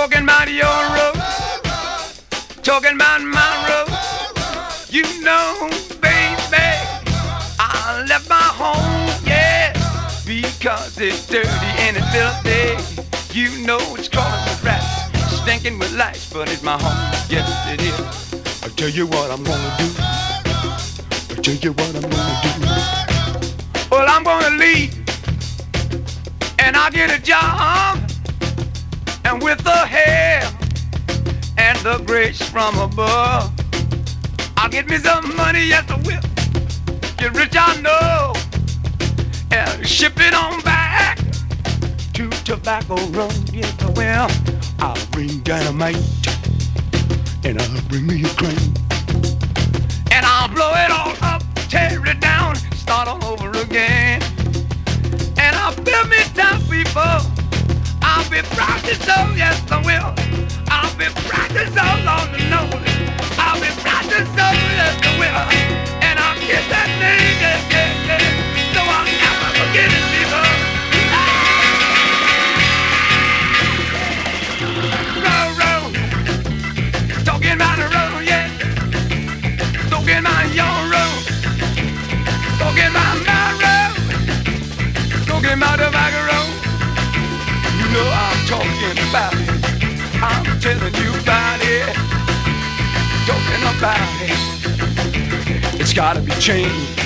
Talking about your road. Talking about my road. You know, baby, I left my home, yeah, because it's dirty and it's filthy. You know it's crawling with rats, stinking with lice, but it's my home, yes it is. I'll tell you what I'm gonna do. I'll tell you what I'm gonna do. Well, I'm gonna leave, and I'll get a job, and with the help and the grace from above. I'll get me some money, yes I will. Get rich, I know. And ship it on back to Tobacco Road, yes I will. I'll bring dynamite and I'll bring me a crane. And I'll blow it all up, tear it down, start all over again. And I'll build me town people. I'll be to oh, show, yes I will. I'll be proud to show, Lord to. I'll be to oh, show, yes I will. And I'll kiss that name, yes, yes, yes. So I'll never forget it, people. Row, row. Talking about the road, yeah. Talking about your road. Talking about my road. Talking about the road. Know I'm talking about it. I'm telling you about it. Talking about it. It's gotta be changed.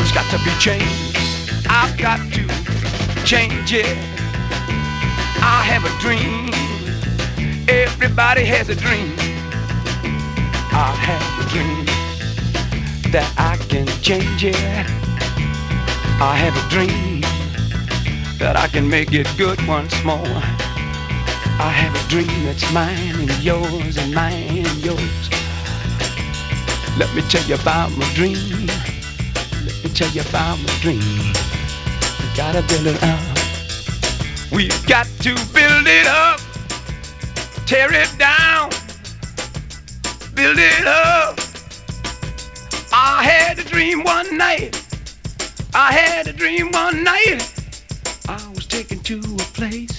It's got to be changed. I've got to change it. I have a dream. Everybody has a dream. I have a dream that I can change it. I have a dream that I can make it good once more. I have a dream that's mine and yours and mine and yours. Let me tell you about my dream. Let me tell you about my dream. We gotta build it up. We've got to build it up. Tear it down. Build it up. I had a dream one night. I had a dream one night. Taken to a place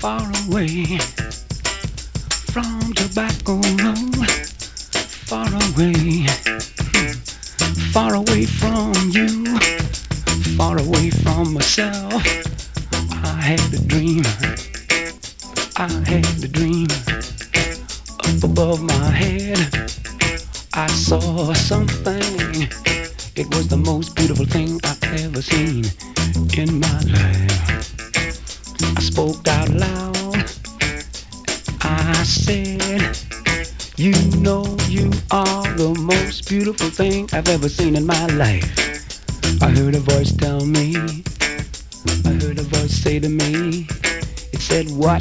far away from Tobacco Road. Far away, hmm. far away from you, far away from myself. I had a dream, I had a dream. Up above my head, I saw something. It was the most beautiful thing I've ever seen in my life. I spoke out loud. I said, You know you are the most beautiful thing I've ever seen in my life. I heard a voice tell me, I heard a voice say to me, It said, What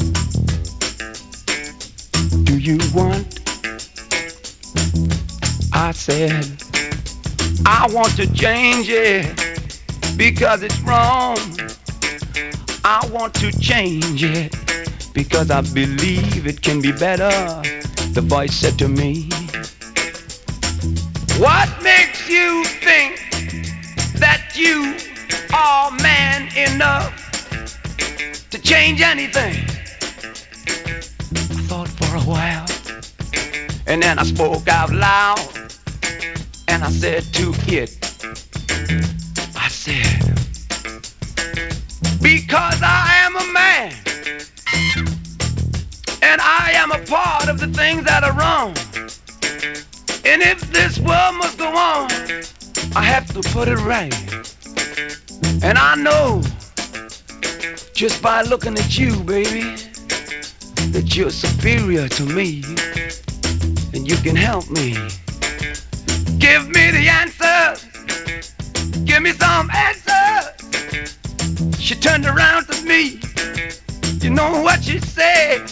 do you want? I said, I want to change it because it's wrong. I want to change it because I believe it can be better. The voice said to me, What makes you think that you are man enough to change anything? I thought for a while, and then I spoke out loud, and I said to it, I said, because I am a man, and I am a part of the things that are wrong. And if this world must go on, I have to put it right. And I know just by looking at you, baby, that you're superior to me and you can help me. Give me the answers. Give me some answers. She turned around to me. You know what she said?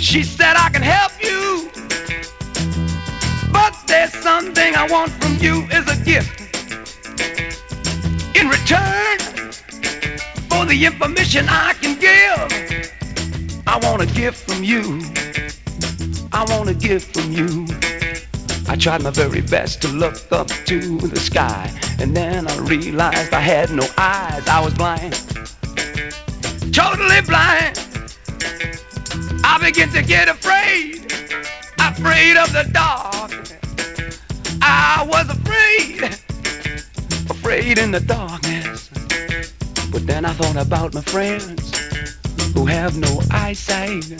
She said, I can help you. But there's something I want from you is a gift. In return for the information I can give, I want a gift from you. I want a gift from you. I tried my very best to look up to the sky, and then I realized I had no eyes. I was blind, totally blind. I began to get afraid, afraid of the dark. I was afraid, afraid in the darkness. But then I thought about my friends who have no eyesight.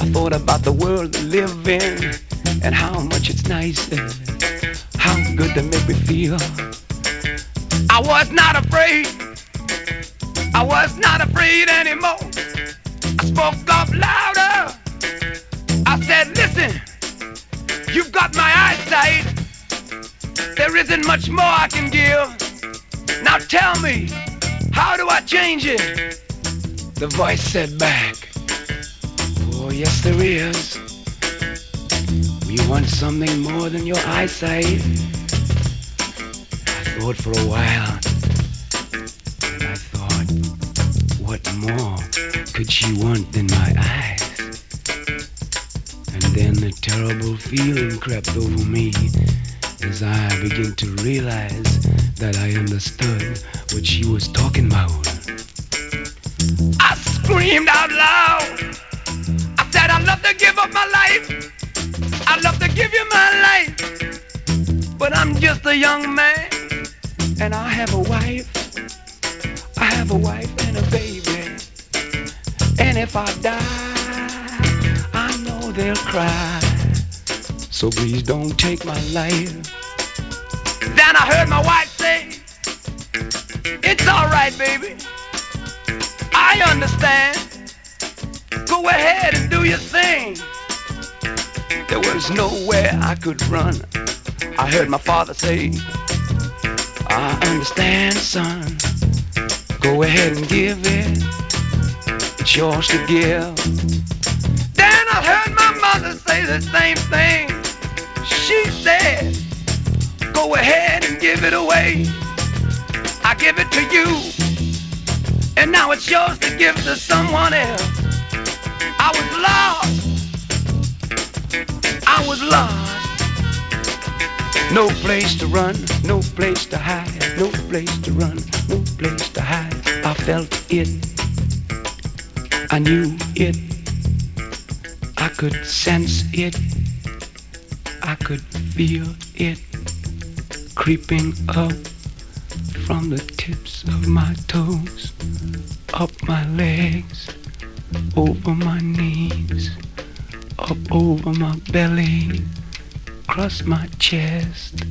I thought about the world they live in and how much it's nice and how good they make me feel. I was not afraid. I was not afraid anymore. I spoke up louder. I said, listen, you've got my eyesight. There isn't much more I can give. Now tell me, how do I change it? The voice said back, Oh, yes, there is. You want something more than your eyesight? I thought for a while. I thought, what more could she want than my eyes? And then the terrible feeling crept over me as I began to realize that I understood what she was talking about. I screamed out loud. I said, I'd love to give up my life. I'd love to give you my life. But I'm just a young man. And I have a wife. I have a wife and a baby. And if I die, I know they'll cry. So please don't take my life. Then I heard my wife say, It's alright, baby. I understand. Go ahead and do your thing. There was nowhere I could run. I heard my father say, I understand, son. Go ahead and give it. It's yours to give. Then I heard my mother say the same thing. She said, Go ahead and give it away. I give it to you. And now it's yours to give to someone else. I was lost. I was lost. No place to run, no place to hide, no place to run, no place to hide. I felt it. I knew it. I could sense it. I could feel it creeping up from the tips of my toes, up my legs, over my knees, up over my belly, across my chest.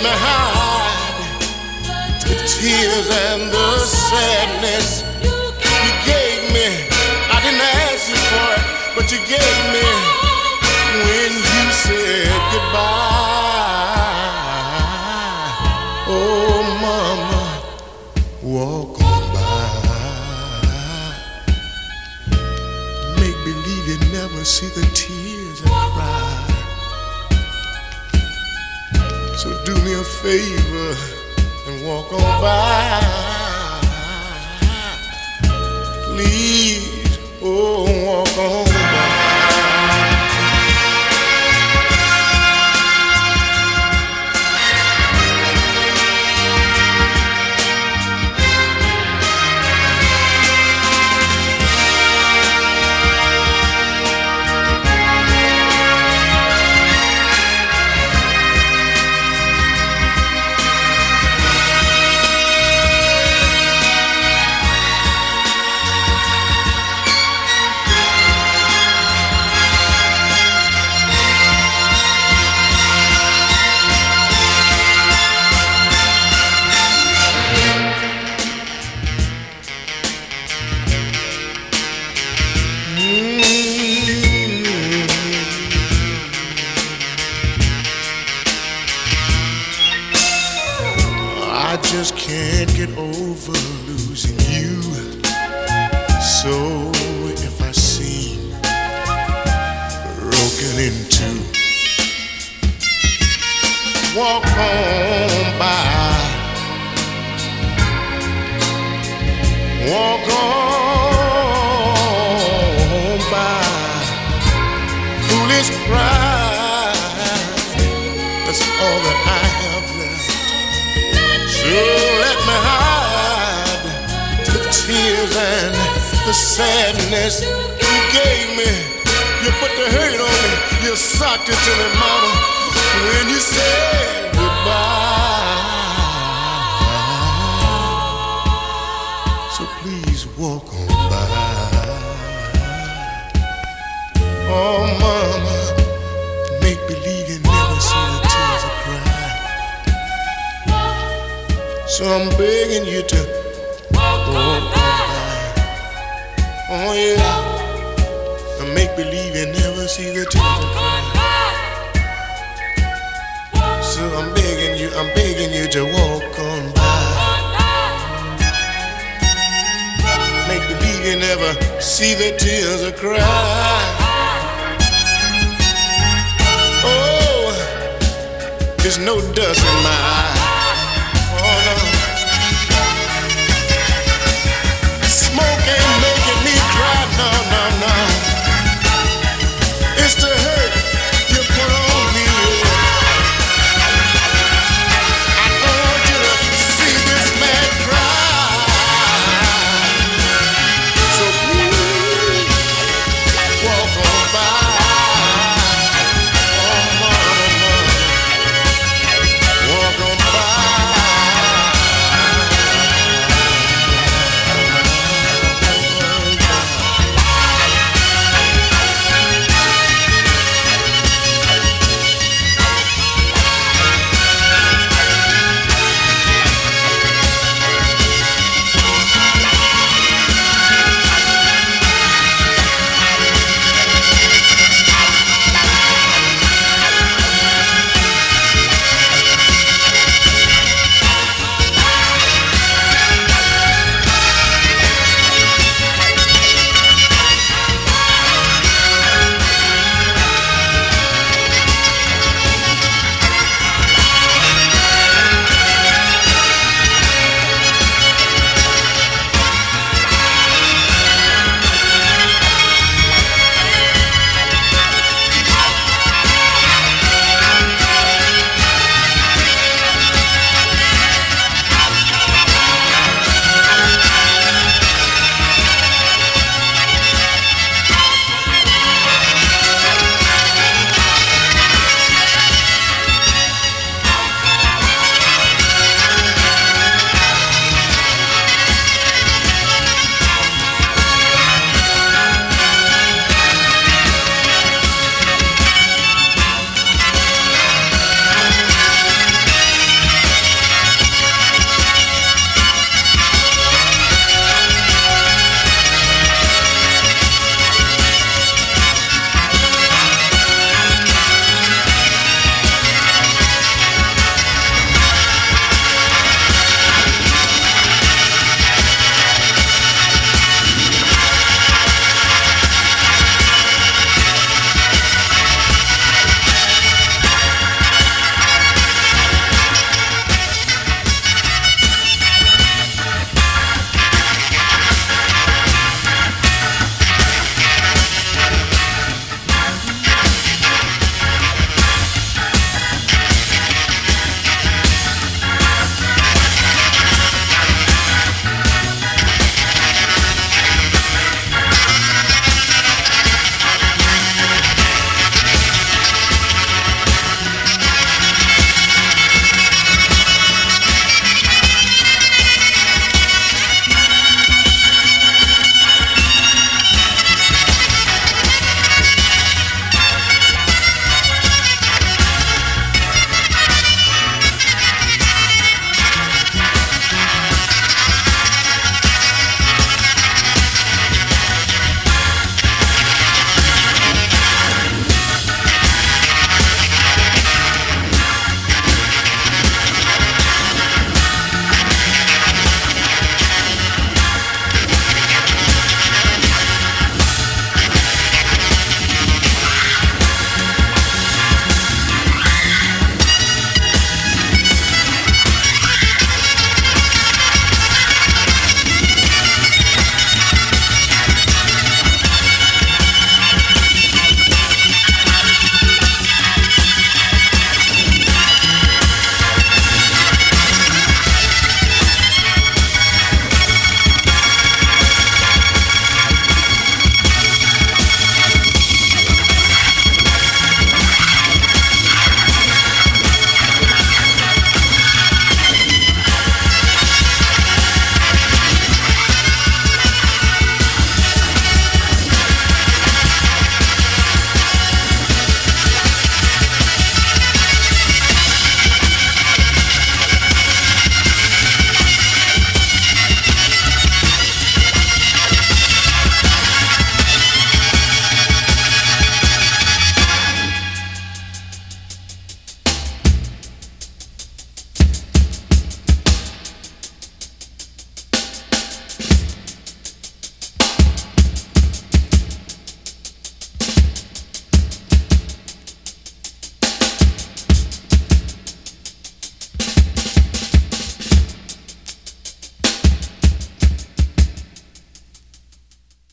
Let me hide the tears and the sadness you gave me. I didn't ask you for it, but you gave me when you said goodbye. Oh, mama, walk on by. Make believe you never see the favor and walk on by. Please, oh, walk on the sadness you gave me. You put the hurt on me. You sucked it to me, mama, when you said goodbye. So please walk on by. Oh, mama, make believe you never see the tears I cry. So I'm begging you to walk on by. Oh yeah. And make believe you never see the cry. So I'm begging you, I'm begging you to walk on by. Make believe you never see the tears I cry. Oh, there's no dust in my eye. Oh no. Smoke no, no.